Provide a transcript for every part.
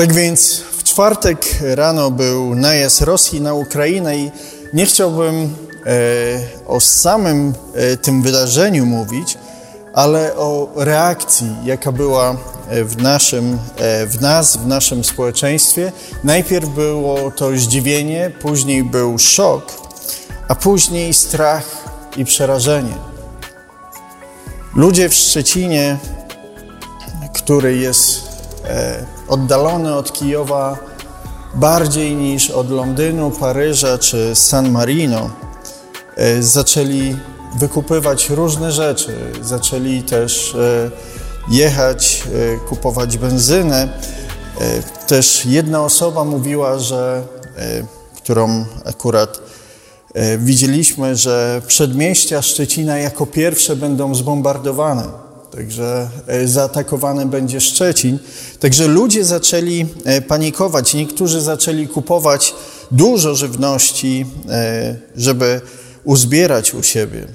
Tak więc w czwartek rano był najazd Rosji na Ukrainę i nie chciałbym e, o samym e, tym wydarzeniu mówić, ale o reakcji, jaka była e, w, naszym, e, w nas, w naszym społeczeństwie. Najpierw było to zdziwienie, później był szok, a później strach i przerażenie. Ludzie w Szczecinie, który jest oddalony od Kijowa bardziej niż od Londynu, Paryża czy San Marino, zaczęli wykupywać różne rzeczy. Zaczęli też e, jechać, e, kupować benzynę. E, też jedna osoba mówiła, że, którą akurat widzieliśmy, że przedmieścia Szczecina jako pierwsze będą zbombardowane. Także zaatakowany będzie Szczecin. Także ludzie zaczęli panikować. Niektórzy zaczęli kupować dużo żywności, żeby uzbierać u siebie.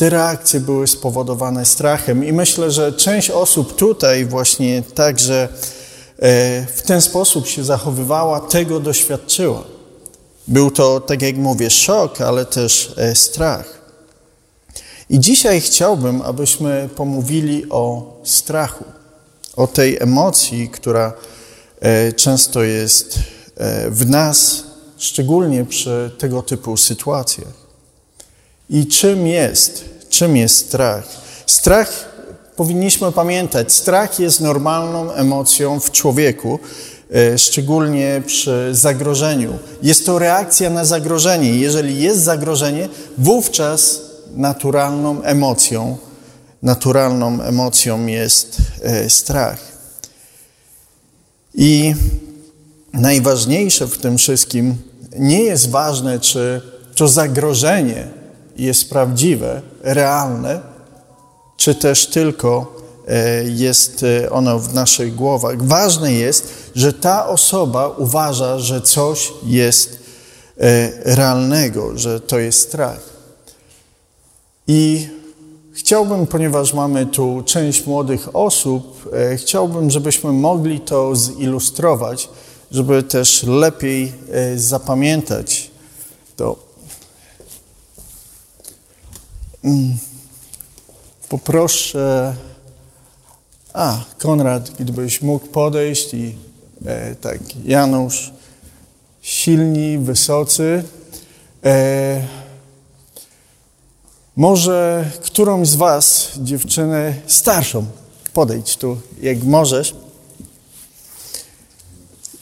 Te reakcje były spowodowane strachem i myślę, że część osób tutaj właśnie także e, w ten sposób się zachowywała, tego doświadczyła. Był to, tak jak mówię, szok, ale też e, strach. I dzisiaj chciałbym, abyśmy pomówili o strachu, o tej emocji, która e, często jest w nas, szczególnie przy tego typu sytuacjach. I czym jest? Czym jest strach? Strach, powinniśmy pamiętać, strach jest normalną emocją w człowieku, e, szczególnie przy zagrożeniu. Jest to reakcja na zagrożenie. Jeżeli jest zagrożenie, wówczas naturalną emocją, naturalną emocją jest e, strach. I najważniejsze w tym wszystkim nie jest ważne, czy to zagrożenie jest prawdziwe, realne, czy też tylko e, jest e, ono w naszych głowach. Ważne jest, że ta osoba uważa, że coś jest realnego, że to jest strach. I chciałbym, ponieważ mamy tu część młodych osób, chciałbym, żebyśmy mogli to zilustrować, żeby też lepiej zapamiętać to. Mm. Poproszę, a Konrad, gdybyś mógł podejść i e, tak, Janusz, silni, wysocy. E, może którąś z Was, dziewczynę starszą, podejdź tu, jak możesz.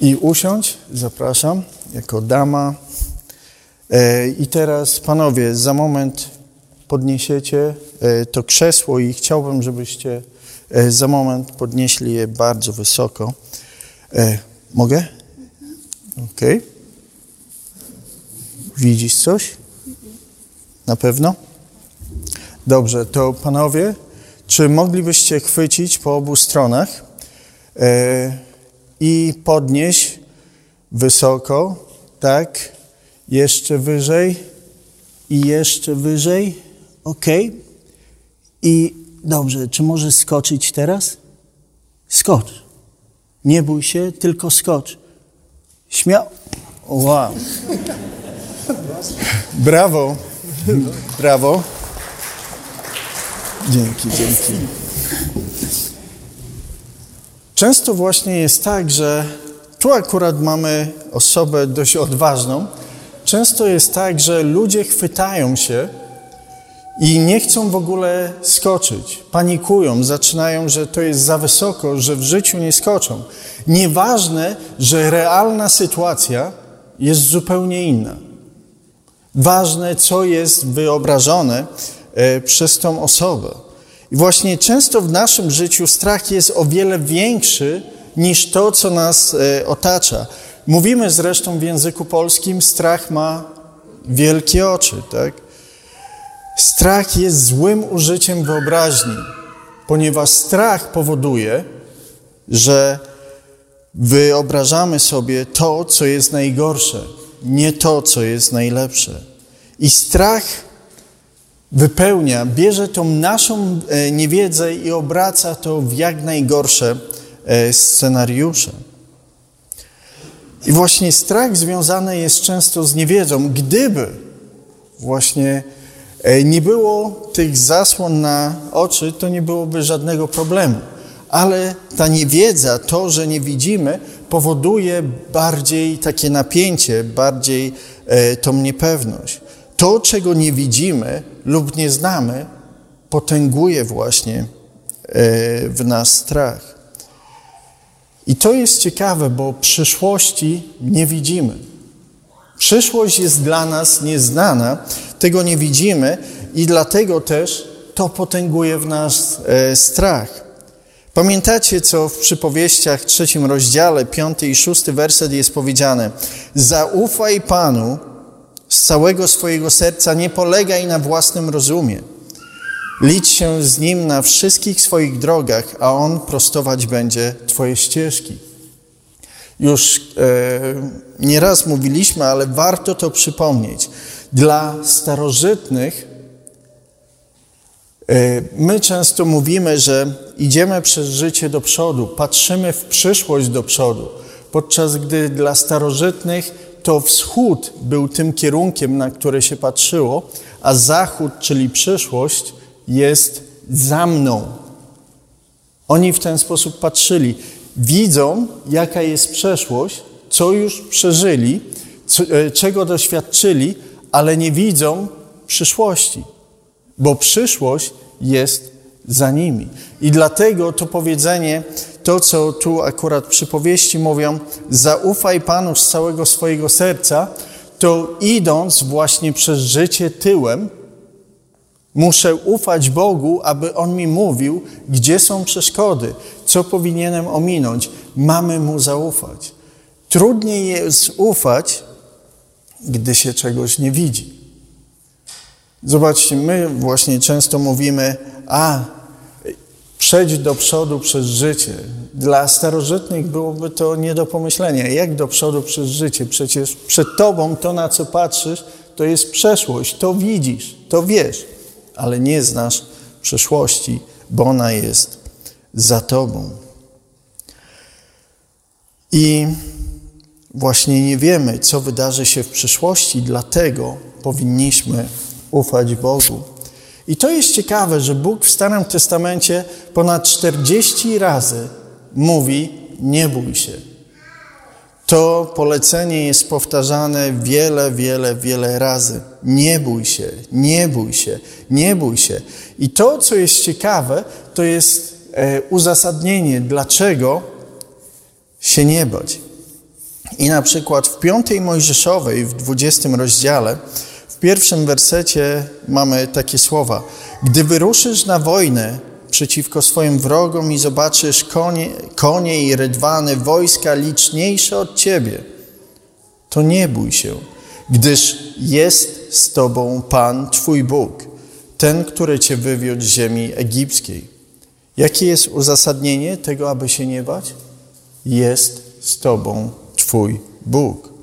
I usiądź, zapraszam, jako dama. E, I teraz, panowie, za moment podniesiecie e, to krzesło i chciałbym, żebyście e, za moment podnieśli je bardzo wysoko. Mogę? Ok. Widzisz coś? Na pewno? Dobrze, to panowie, czy moglibyście chwycić po obu stronach i podnieść wysoko, tak, jeszcze wyżej i jeszcze wyżej. Ok. I dobrze, czy możesz skoczyć teraz? Skocz. Nie bój się, tylko skocz. Śmiał. Wow. Brawo. Brawo. Dzięki, dzięki. Często właśnie jest tak, że tu akurat mamy osobę dość odważną. Często jest tak, że ludzie chwytają się i nie chcą w ogóle skoczyć. Panikują, zaczynają, że to jest za wysoko, że w życiu nie skoczą. Nieważne, że realna sytuacja jest zupełnie inna. Ważne, co jest wyobrażone przez tą osobę. I właśnie często w naszym życiu strach jest o wiele większy niż to, co nas e, otacza. Mówimy zresztą w języku polskim, strach ma wielkie oczy, tak? Strach jest złym użyciem wyobraźni, ponieważ strach powoduje, że wyobrażamy sobie to, co jest najgorsze, nie to, co jest najlepsze. I strach wypełnia, bierze tą naszą e, niewiedzę i obraca to w jak najgorsze e, scenariusze. I właśnie strach związany jest często z niewiedzą. Gdyby właśnie e, nie było tych zasłon na oczy, to nie byłoby żadnego problemu. Ale ta niewiedza, to, że nie widzimy, powoduje bardziej takie napięcie, bardziej tą niepewność. To, czego nie widzimy lub nie znamy, potęguje właśnie e, w nas strach. I to jest ciekawe, bo przyszłości nie widzimy. Przyszłość jest dla nas nieznana, tego nie widzimy i dlatego też to potęguje w nas e, strach. Pamiętacie, co w przypowieściach trzecim rozdziale, piąty i szósty werset jest powiedziane? Zaufaj Panu z całego swojego serca, nie polegaj na własnym rozumie. Licz się z Nim na wszystkich swoich drogach, a On prostować będzie Twoje ścieżki. Już e, nieraz mówiliśmy, ale warto to przypomnieć. Dla starożytnych e, my często mówimy, że idziemy przez życie do przodu, patrzymy w przyszłość do przodu, podczas gdy dla starożytnych to wschód był tym kierunkiem, na który się patrzyło, a zachód, czyli przyszłość, jest za mną. Oni w ten sposób patrzyli. Widzą, jaka jest przeszłość, co już przeżyli, co, e, czego doświadczyli, ale nie widzą przyszłości, bo przyszłość jest za nimi. I dlatego to powiedzenie, to co tu akurat przypowieści mówią, zaufaj Panu z całego swojego serca, to idąc właśnie przez życie tyłem, Muszę ufać Bogu, aby On mi mówił, gdzie są przeszkody, co powinienem ominąć. Mamy Mu zaufać. Trudniej jest ufać, gdy się czegoś nie widzi. Zobaczcie, my właśnie często mówimy, a przejdź do przodu przez życie. Dla starożytnych byłoby to nie do pomyślenia. Jak do przodu przez życie? Przecież przed tobą to, na co patrzysz, to jest przeszłość, to widzisz, to wiesz ale nie znasz przeszłości, bo ona jest za tobą. I właśnie nie wiemy, co wydarzy się w przyszłości, dlatego powinniśmy ufać Bogu. I to jest ciekawe, że Bóg w Starym Testamencie ponad 40 razy mówi: Nie bój się. To polecenie jest powtarzane wiele, wiele, wiele razy. Nie bój się, nie bój się, nie bój się. I to, co jest ciekawe, to jest e, uzasadnienie, dlaczego się nie bać. I na przykład w piątej Mojżeszowej, w dwudziestym rozdziale, w pierwszym wersecie mamy takie słowa. Gdy wyruszysz na wojnę, przeciwko swoim wrogom i zobaczysz konie, konie i rydwany, wojska liczniejsze od ciebie, to nie bój się, gdyż jest z tobą Pan, Twój Bóg, ten, który cię wywiódł z ziemi egipskiej. Jakie jest uzasadnienie tego, aby się nie bać? Jest z tobą Twój Bóg.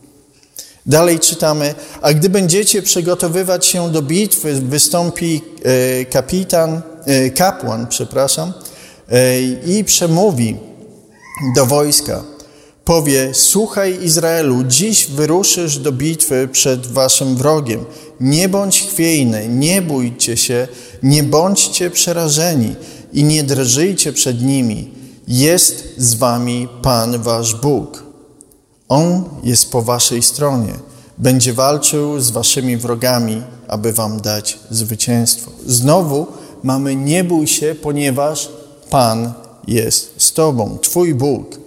Dalej czytamy, a gdy będziecie przygotowywać się do bitwy, wystąpi e, kapitan, E, kapłan, przepraszam, e, i przemówi do wojska. Powie: Słuchaj, Izraelu, dziś wyruszysz do bitwy przed waszym wrogiem. Nie bądź chwiejny, nie bójcie się, nie bądźcie przerażeni i nie drżyjcie przed nimi. Jest z wami Pan wasz Bóg. On jest po waszej stronie. Będzie walczył z waszymi wrogami, aby wam dać zwycięstwo. Znowu mamy nie bój się, ponieważ Pan jest z Tobą. Twój Bóg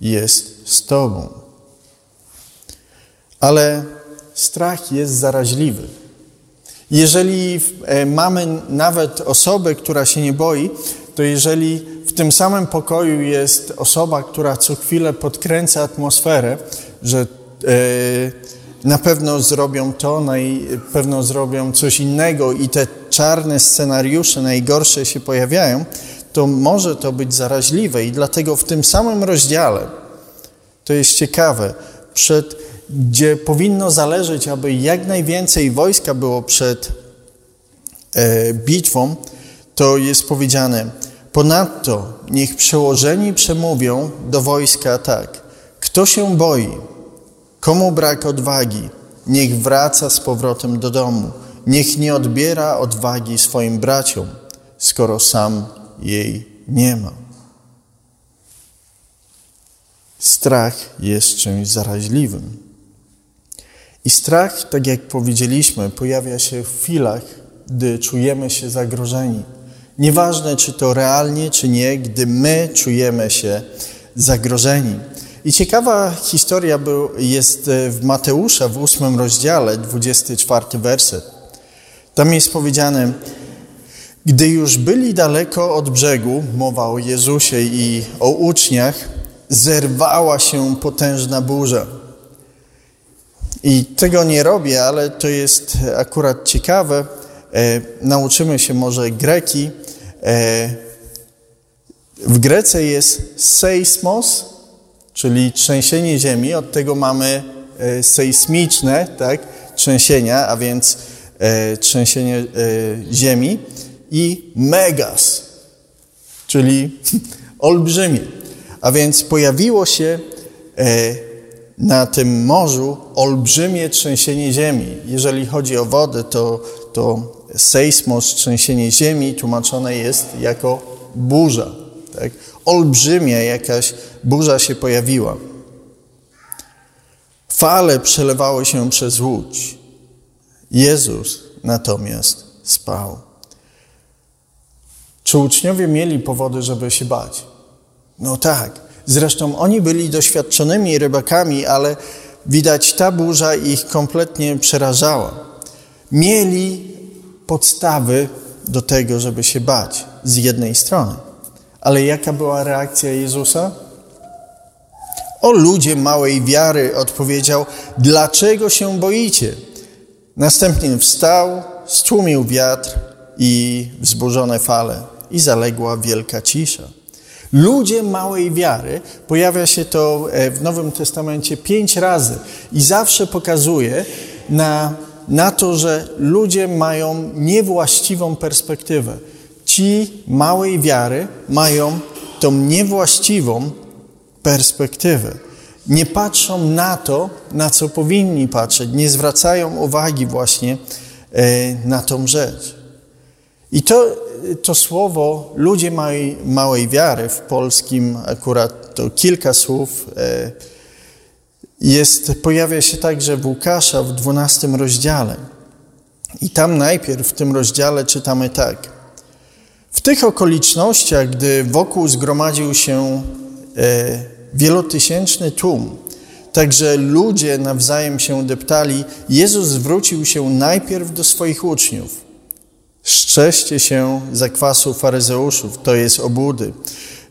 jest z Tobą. Ale strach jest zaraźliwy. Jeżeli e, mamy nawet osobę, która się nie boi, to jeżeli w tym samym pokoju jest osoba, która co chwilę podkręca atmosferę, że e, na pewno zrobią to, na pewno zrobią coś innego i te czarne scenariusze najgorsze się pojawiają, to może to być zaraźliwe i dlatego w tym samym rozdziale, to jest ciekawe, przed, gdzie powinno zależeć, aby jak najwięcej wojska było przed e, bitwą, to jest powiedziane, Ponadto niech przełożeni przemówią do wojska tak. Kto się boi, komu brak odwagi, niech wraca z powrotem do domu. Niech nie odbiera odwagi swoim braciom, skoro sam jej nie ma. Strach jest czymś zaraźliwym. I strach, tak jak powiedzieliśmy, pojawia się w chwilach, gdy czujemy się zagrożeni. Nieważne, czy to realnie, czy nie, gdy my czujemy się zagrożeni. I ciekawa historia jest w Mateusza w ósmym rozdziale, 24 werset. Tam jest powiedziane, gdy już byli daleko od brzegu, mowa o Jezusie i o uczniach, zerwała się potężna burza. I tego nie robię, ale to jest akurat ciekawe. E, nauczymy się może greki. E, w Grece jest seismos, czyli trzęsienie ziemi. Od tego mamy e, sejsmiczne, tak, trzęsienia, a więc e, trzęsienie ziemi i megas, czyli olbrzymie. A więc pojawiło się na tym morzu olbrzymie trzęsienie ziemi. Jeżeli chodzi o wodę, to, to sejsmos, trzęsienie ziemi, tłumaczone jest jako burza. Tak? Olbrzymia jakaś burza się pojawiła. Fale przelewały się przez łódź. Jezus natomiast spał. Czy uczniowie mieli powody, żeby się bać? No tak. Zresztą oni byli doświadczonymi rybakami, ale widać ta burza ich kompletnie przerażała. Mieli podstawy do tego, żeby się bać z jednej strony. Ale jaka była reakcja Jezusa? O ludzie małej wiary odpowiedział: Dlaczego się boicie? Następnie wstał, stłumił wiatr i wzburzone fale, i zaległa wielka cisza. Ludzie małej wiary, pojawia się to e, w Nowym Testamencie pięć razy i zawsze pokazuje na, na to, że ludzie mają niewłaściwą perspektywę. Ci małej wiary mają tą niewłaściwą perspektywę nie patrzą na to, na co powinni patrzeć, nie zwracają uwagi właśnie e, na tą rzecz. I to, to słowo ludzie małej, małej wiary w polskim akurat to kilka słów e, jest, pojawia się także w Łukasza w 12 rozdziale. I tam najpierw w tym rozdziale czytamy tak. W tych okolicznościach, gdy wokół zgromadził się e, wielotysięczny tłum. Także ludzie nawzajem się deptali. Jezus zwrócił się najpierw do swoich uczniów. Szczęście się zakwasu faryzeuszów, to jest obłudy,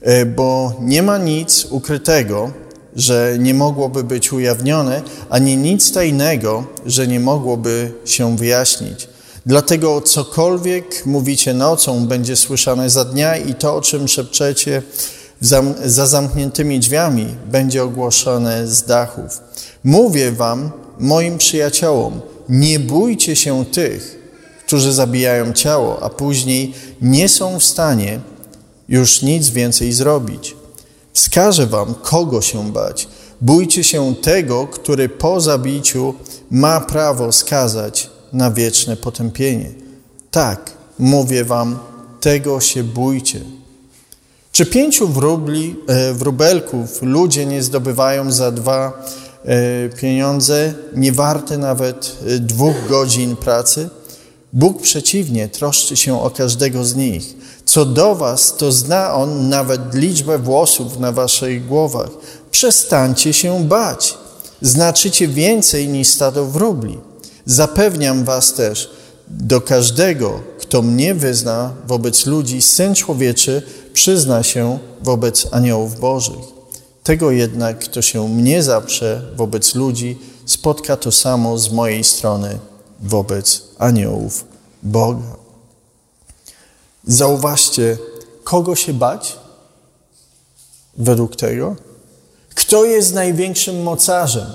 e, bo nie ma nic ukrytego, że nie mogłoby być ujawnione, ani nic tajnego, że nie mogłoby się wyjaśnić. Dlatego cokolwiek mówicie nocą, będzie słyszane za dnia i to, o czym szepczecie, za zamkniętymi drzwiami będzie ogłoszone z dachów. Mówię wam, moim przyjaciołom, nie bójcie się tych, którzy zabijają ciało, a później nie są w stanie już nic więcej zrobić. Wskażę wam, kogo się bać. Bójcie się tego, który po zabiciu ma prawo skazać na wieczne potępienie. Tak, mówię wam, tego się bójcie. Czy pięciu wróbli, e, wróbelków ludzie nie zdobywają za dwa e, pieniądze, nie warte nawet e, dwóch godzin pracy? Bóg przeciwnie troszczy się o każdego z nich. Co do was, to zna On nawet liczbę włosów na waszych głowach. Przestańcie się bać. Znaczycie więcej niż stado wróbli. Zapewniam was też, do każdego, kto mnie wyzna wobec ludzi, Syn Człowieczy przyzna się wobec aniołów bożych. Tego jednak, kto się mnie zaprze wobec ludzi, spotka to samo z mojej strony wobec aniołów Boga. Zauważcie, kogo się bać według tego? Kto jest największym mocarzem?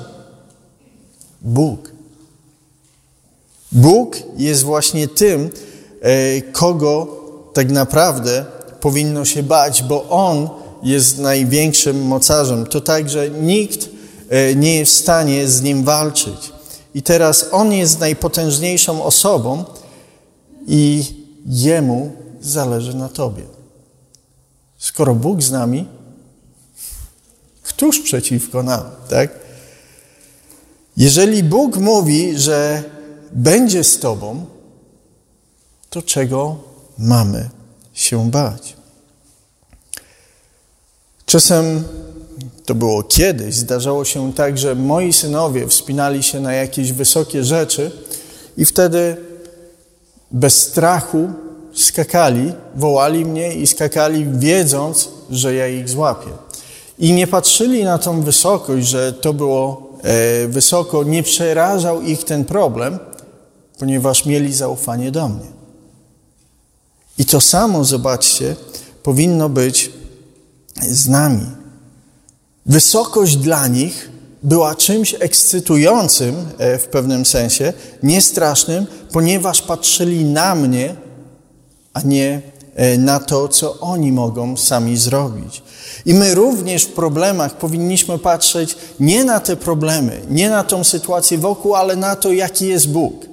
Bóg. Bóg jest właśnie tym, e, kogo tak naprawdę powinno się bać, bo On jest największym mocarzem. To tak, że nikt e, nie jest w stanie z Nim walczyć. I teraz On jest najpotężniejszą osobą i Jemu zależy na Tobie. Skoro Bóg z nami, któż przeciwko nam, tak? Jeżeli Bóg mówi, że będzie z Tobą, to czego mamy się bać? Czasem to było kiedyś, zdarzało się tak, że moi synowie wspinali się na jakieś wysokie rzeczy i wtedy bez strachu skakali, wołali mnie i skakali, wiedząc, że ja ich złapię. I nie patrzyli na tą wysokość, że to było e, wysoko, nie przerażał ich ten problem, ponieważ mieli zaufanie do mnie. I to samo, zobaczcie, powinno być z nami. Wysokość dla nich była czymś ekscytującym e, w pewnym sensie, niestrasznym, ponieważ patrzyli na mnie, a nie e, na to, co oni mogą sami zrobić. I my również w problemach powinniśmy patrzeć nie na te problemy, nie na tą sytuację wokół, ale na to, jaki jest Bóg.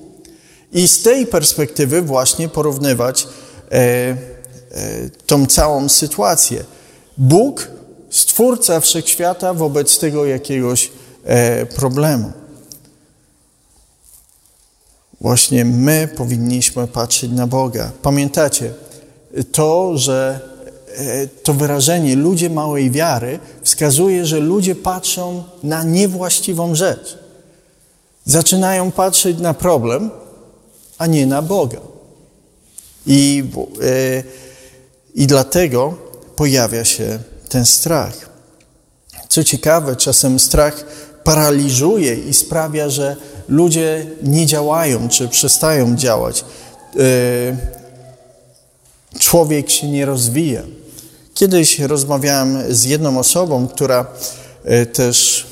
I z tej perspektywy właśnie porównywać e, e, tą całą sytuację. Bóg, Stwórca Wszechświata wobec tego jakiegoś e, problemu. Właśnie my powinniśmy patrzeć na Boga. Pamiętacie, to, że e, to wyrażenie ludzie małej wiary wskazuje, że ludzie patrzą na niewłaściwą rzecz. Zaczynają patrzeć na problem, a nie na Boga. I, e, i dlatego pojawia się ten strach. Co ciekawe, czasem strach paraliżuje i sprawia, że ludzie nie działają czy przestają działać. E, człowiek się nie rozwija. Kiedyś rozmawiałem z jedną osobą, która e, też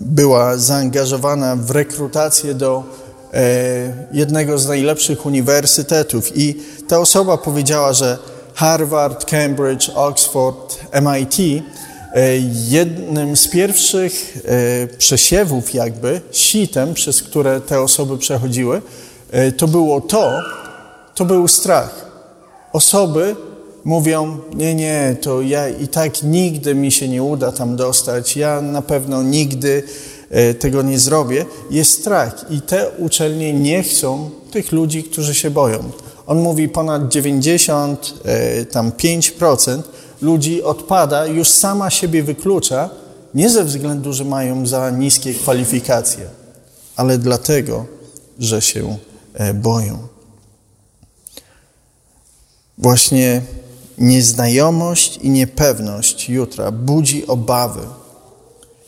była zaangażowana w rekrutację do e, jednego z najlepszych uniwersytetów i ta osoba powiedziała, że Harvard, Cambridge, Oxford, MIT E, jednym z pierwszych e, przesiewów, jakby, sitem, przez które te osoby przechodziły, e, to było to, to był strach. Osoby mówią, nie, nie, to ja i tak nigdy mi się nie uda tam dostać, ja na pewno nigdy tego nie zrobię. Jest strach i te uczelnie nie chcą tych ludzi, którzy się boją. On mówi ponad 95% ludzi odpada, już sama siebie wyklucza, nie ze względu, że mają za niskie kwalifikacje, ale dlatego, że się e, boją. Właśnie nieznajomość i niepewność jutra budzi obawy.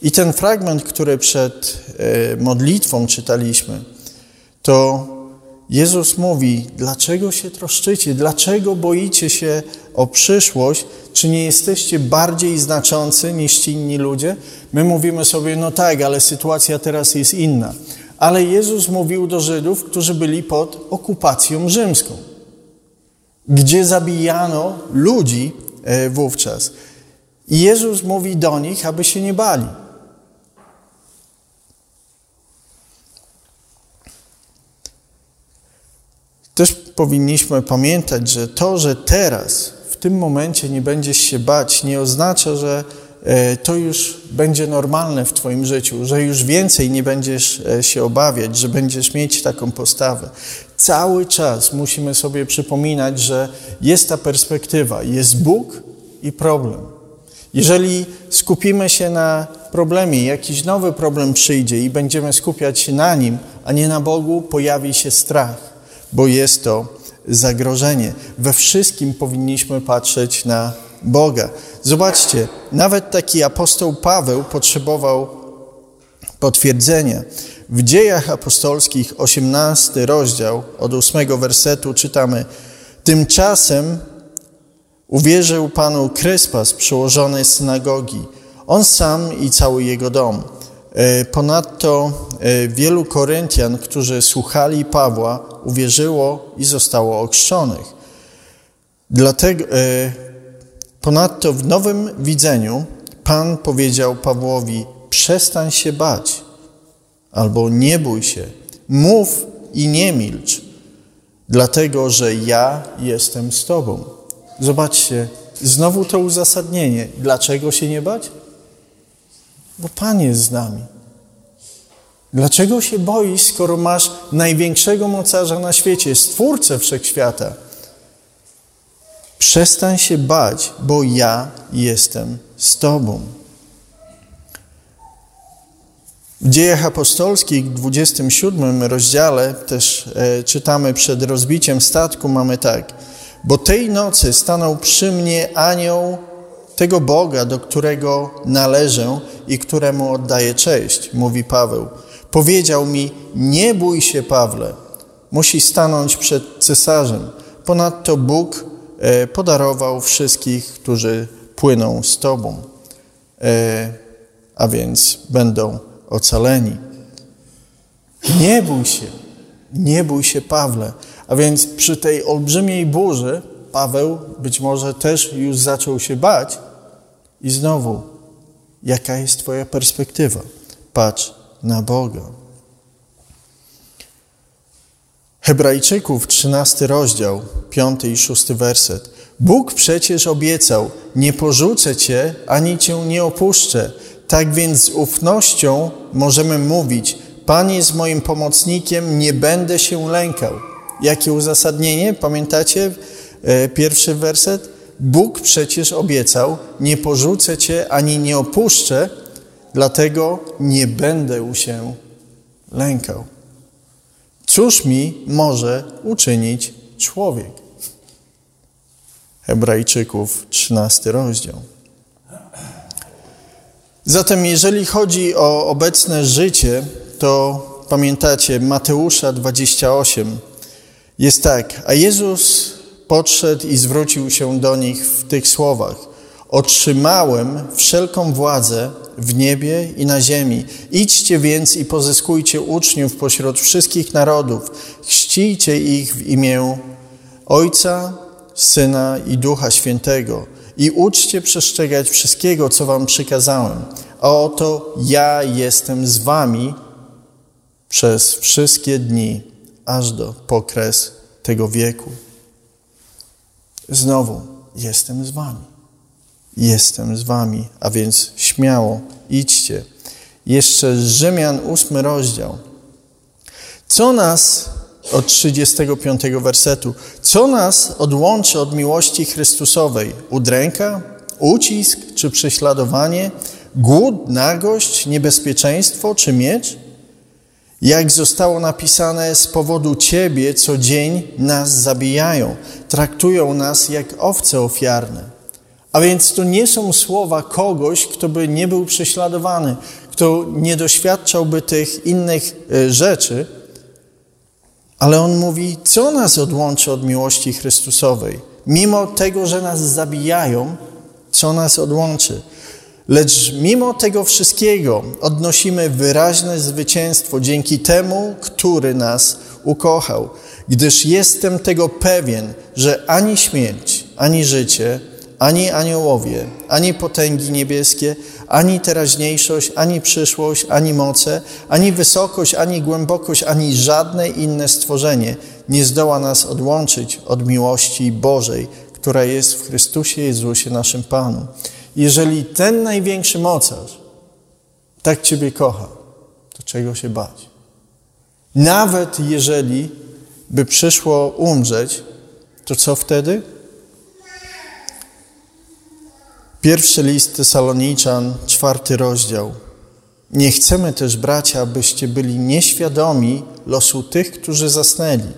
I ten fragment, który przed e, modlitwą czytaliśmy, to Jezus mówi: Dlaczego się troszczycie? Dlaczego boicie się o przyszłość? Czy nie jesteście bardziej znaczący niż ci inni ludzie? My mówimy sobie: No tak, ale sytuacja teraz jest inna. Ale Jezus mówił do Żydów, którzy byli pod okupacją rzymską, gdzie zabijano ludzi e, wówczas. I Jezus mówi do nich, aby się nie bali. Też powinniśmy pamiętać, że to, że teraz, w tym momencie nie będziesz się bać, nie oznacza, że e, to już będzie normalne w Twoim życiu, że już więcej nie będziesz e, się obawiać, że będziesz mieć taką postawę. Cały czas musimy sobie przypominać, że jest ta perspektywa, jest Bóg i problem. Jeżeli skupimy się na problemie, jakiś nowy problem przyjdzie i będziemy skupiać się na nim, a nie na Bogu, pojawi się strach bo jest to zagrożenie. We wszystkim powinniśmy patrzeć na Boga. Zobaczcie, nawet taki apostoł Paweł potrzebował potwierdzenia. W dziejach apostolskich, 18 rozdział, od 8 wersetu czytamy: Tymczasem uwierzył panu Kryspas, przełożony synagogi, on sam i cały jego dom. E, ponadto e, wielu Koryntian, którzy słuchali Pawła, uwierzyło i zostało ochrzczonych. Dlatego, e, ponadto w nowym widzeniu Pan powiedział Pawłowi: przestań się bać, albo nie bój się, mów i nie milcz, dlatego że ja jestem z Tobą. Zobaczcie, znowu to uzasadnienie. Dlaczego się nie bać? Bo Pan jest z nami. Dlaczego się boisz, skoro masz największego mocarza na świecie, Stwórcę Wszechświata? Przestań się bać, bo ja jestem z Tobą. W dziejach apostolskich w 27 rozdziale też e, czytamy przed rozbiciem statku, mamy tak. Bo tej nocy stanął przy mnie anioł tego Boga, do którego należę i któremu oddaję cześć, mówi Paweł. Powiedział mi, nie bój się Pawle, musi stanąć przed cesarzem. Ponadto Bóg e, podarował wszystkich, którzy płyną z Tobą, e, a więc będą ocaleni. Nie bój się, nie bój się, Pawle. A więc przy tej olbrzymiej burzy Paweł być może też już zaczął się bać. I znowu, jaka jest Twoja perspektywa? Patrz na Boga. Hebrajczyków, 13 rozdział, 5 i 6 werset. Bóg przecież obiecał: Nie porzucę Cię, ani Cię nie opuszczę. Tak więc z ufnością możemy mówić: Pan jest moim pomocnikiem, nie będę się lękał. Jakie uzasadnienie? Pamiętacie e, pierwszy werset? Bóg przecież obiecał: Nie porzucę cię ani nie opuszczę, dlatego nie będę się lękał. Cóż mi może uczynić człowiek? Hebrajczyków, 13 rozdział. Zatem, jeżeli chodzi o obecne życie, to pamiętacie Mateusza 28. Jest tak, a Jezus podszedł i zwrócił się do nich w tych słowach: Otrzymałem wszelką władzę w niebie i na ziemi. Idźcie więc i pozyskujcie uczniów pośród wszystkich narodów. Chrzcijcie ich w imię Ojca, Syna i Ducha Świętego i uczcie przestrzegać wszystkiego, co wam przykazałem. A oto ja jestem z wami przez wszystkie dni, aż do pokres tego wieku. Znowu, jestem z wami. Jestem z wami, a więc śmiało idźcie. Jeszcze Rzymian, ósmy rozdział. Co nas, od 35 wersetu, co nas odłączy od miłości Chrystusowej? Udręka, ucisk czy prześladowanie, głód, nagość, niebezpieczeństwo czy miecz? Jak zostało napisane, z powodu Ciebie co dzień nas zabijają, traktują nas jak owce ofiarne. A więc to nie są słowa kogoś, kto by nie był prześladowany, kto nie doświadczałby tych innych e, rzeczy, ale on mówi, co nas odłączy od miłości Chrystusowej? Mimo tego, że nas zabijają, co nas odłączy? Lecz mimo tego wszystkiego odnosimy wyraźne zwycięstwo dzięki temu, który nas ukochał, gdyż jestem tego pewien, że ani śmierć, ani życie, ani aniołowie, ani potęgi niebieskie, ani teraźniejszość, ani przyszłość, ani moce, ani wysokość, ani głębokość, ani żadne inne stworzenie nie zdoła nas odłączyć od miłości Bożej, która jest w Chrystusie Jezusie naszym Panu. Jeżeli ten największy mocarz tak Ciebie kocha, to czego się bać? Nawet jeżeli by przyszło umrzeć, to co wtedy? Pierwszy list Saloniczan, czwarty rozdział. Nie chcemy też, bracia, abyście byli nieświadomi losu tych, którzy zasnęli.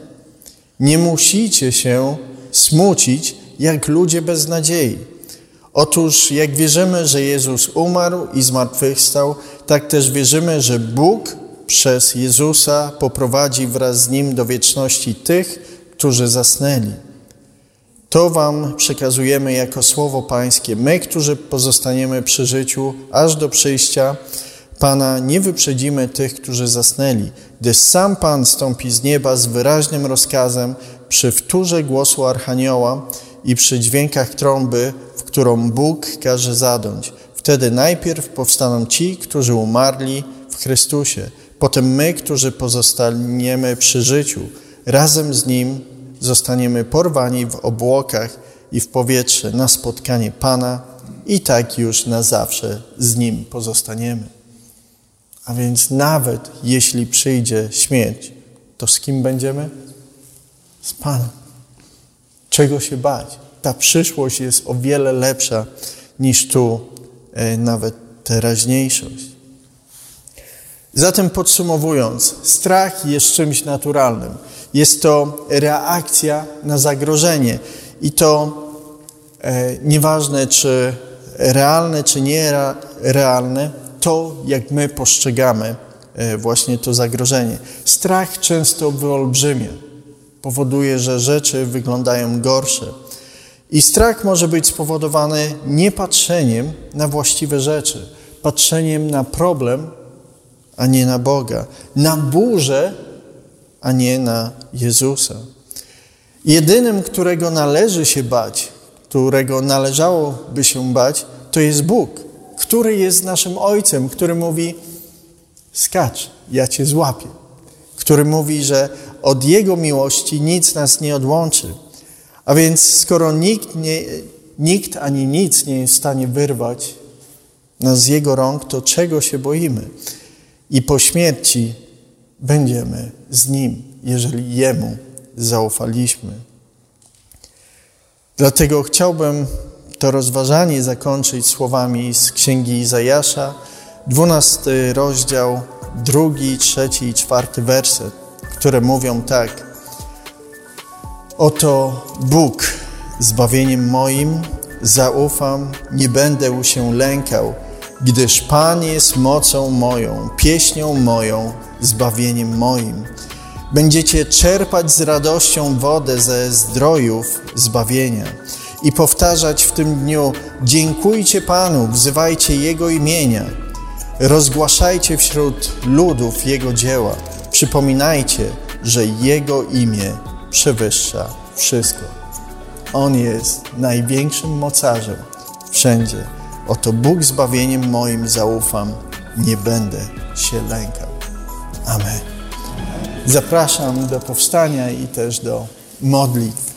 Nie musicie się smucić, jak ludzie bez nadziei Otóż jak wierzymy, że Jezus umarł i zmartwychwstał, tak też wierzymy, że Bóg przez Jezusa poprowadzi wraz z Nim do wieczności tych, którzy zasnęli. To Wam przekazujemy jako słowo Pańskie. My, którzy pozostaniemy przy życiu aż do przyjścia Pana, nie wyprzedzimy tych, którzy zasnęli, gdyż sam Pan stąpi z nieba z wyraźnym rozkazem przy wtórze głosu Archanioła i przy dźwiękach trąby, w którą Bóg każe zadąć. Wtedy najpierw powstaną ci, którzy umarli w Chrystusie, potem my, którzy pozostaniemy przy życiu, razem z Nim zostaniemy porwani w obłokach i w powietrze na spotkanie Pana i tak już na zawsze z Nim pozostaniemy. A więc nawet jeśli przyjdzie śmierć, to z kim będziemy? Z Panem. Czego się bać? Ta przyszłość jest o wiele lepsza niż tu e, nawet teraźniejszość. Zatem podsumowując, strach jest czymś naturalnym. Jest to reakcja na zagrożenie i to e, nieważne, czy realne, czy nierealne, to jak my postrzegamy e, właśnie to zagrożenie. Strach często wyolbrzymia, powoduje, że rzeczy wyglądają gorsze. I strach może być spowodowany niepatrzeniem na właściwe rzeczy, patrzeniem na problem, a nie na Boga, na burzę, a nie na Jezusa. Jedynym, którego należy się bać, którego należałoby się bać, to jest Bóg, który jest naszym Ojcem, który mówi: Skacz, ja cię złapię. Który mówi, że od Jego miłości nic nas nie odłączy. A więc, skoro nikt, nie, nikt ani nic nie jest w stanie wyrwać nas z Jego rąk, to czego się boimy? I po śmierci będziemy z Nim, jeżeli Jemu zaufaliśmy. Dlatego chciałbym to rozważanie zakończyć słowami z Księgi Izajasza, 12 rozdział, drugi, trzeci i czwarty werset, które mówią tak. Oto Bóg zbawieniem moim zaufam, nie będę się lękał, gdyż Pan jest mocą moją, pieśnią moją, zbawieniem moim. Będziecie czerpać z radością wodę ze zdrojów zbawienia i powtarzać w tym dniu: Dziękujcie Panu, wzywajcie Jego imienia, rozgłaszajcie wśród ludów Jego dzieła, przypominajcie, że Jego imię przewyższa wszystko. On jest największym mocarzem wszędzie. Oto Bóg zbawieniem moim zaufam, nie będę się lękał. Amen. Zapraszam do powstania i też do modlitw.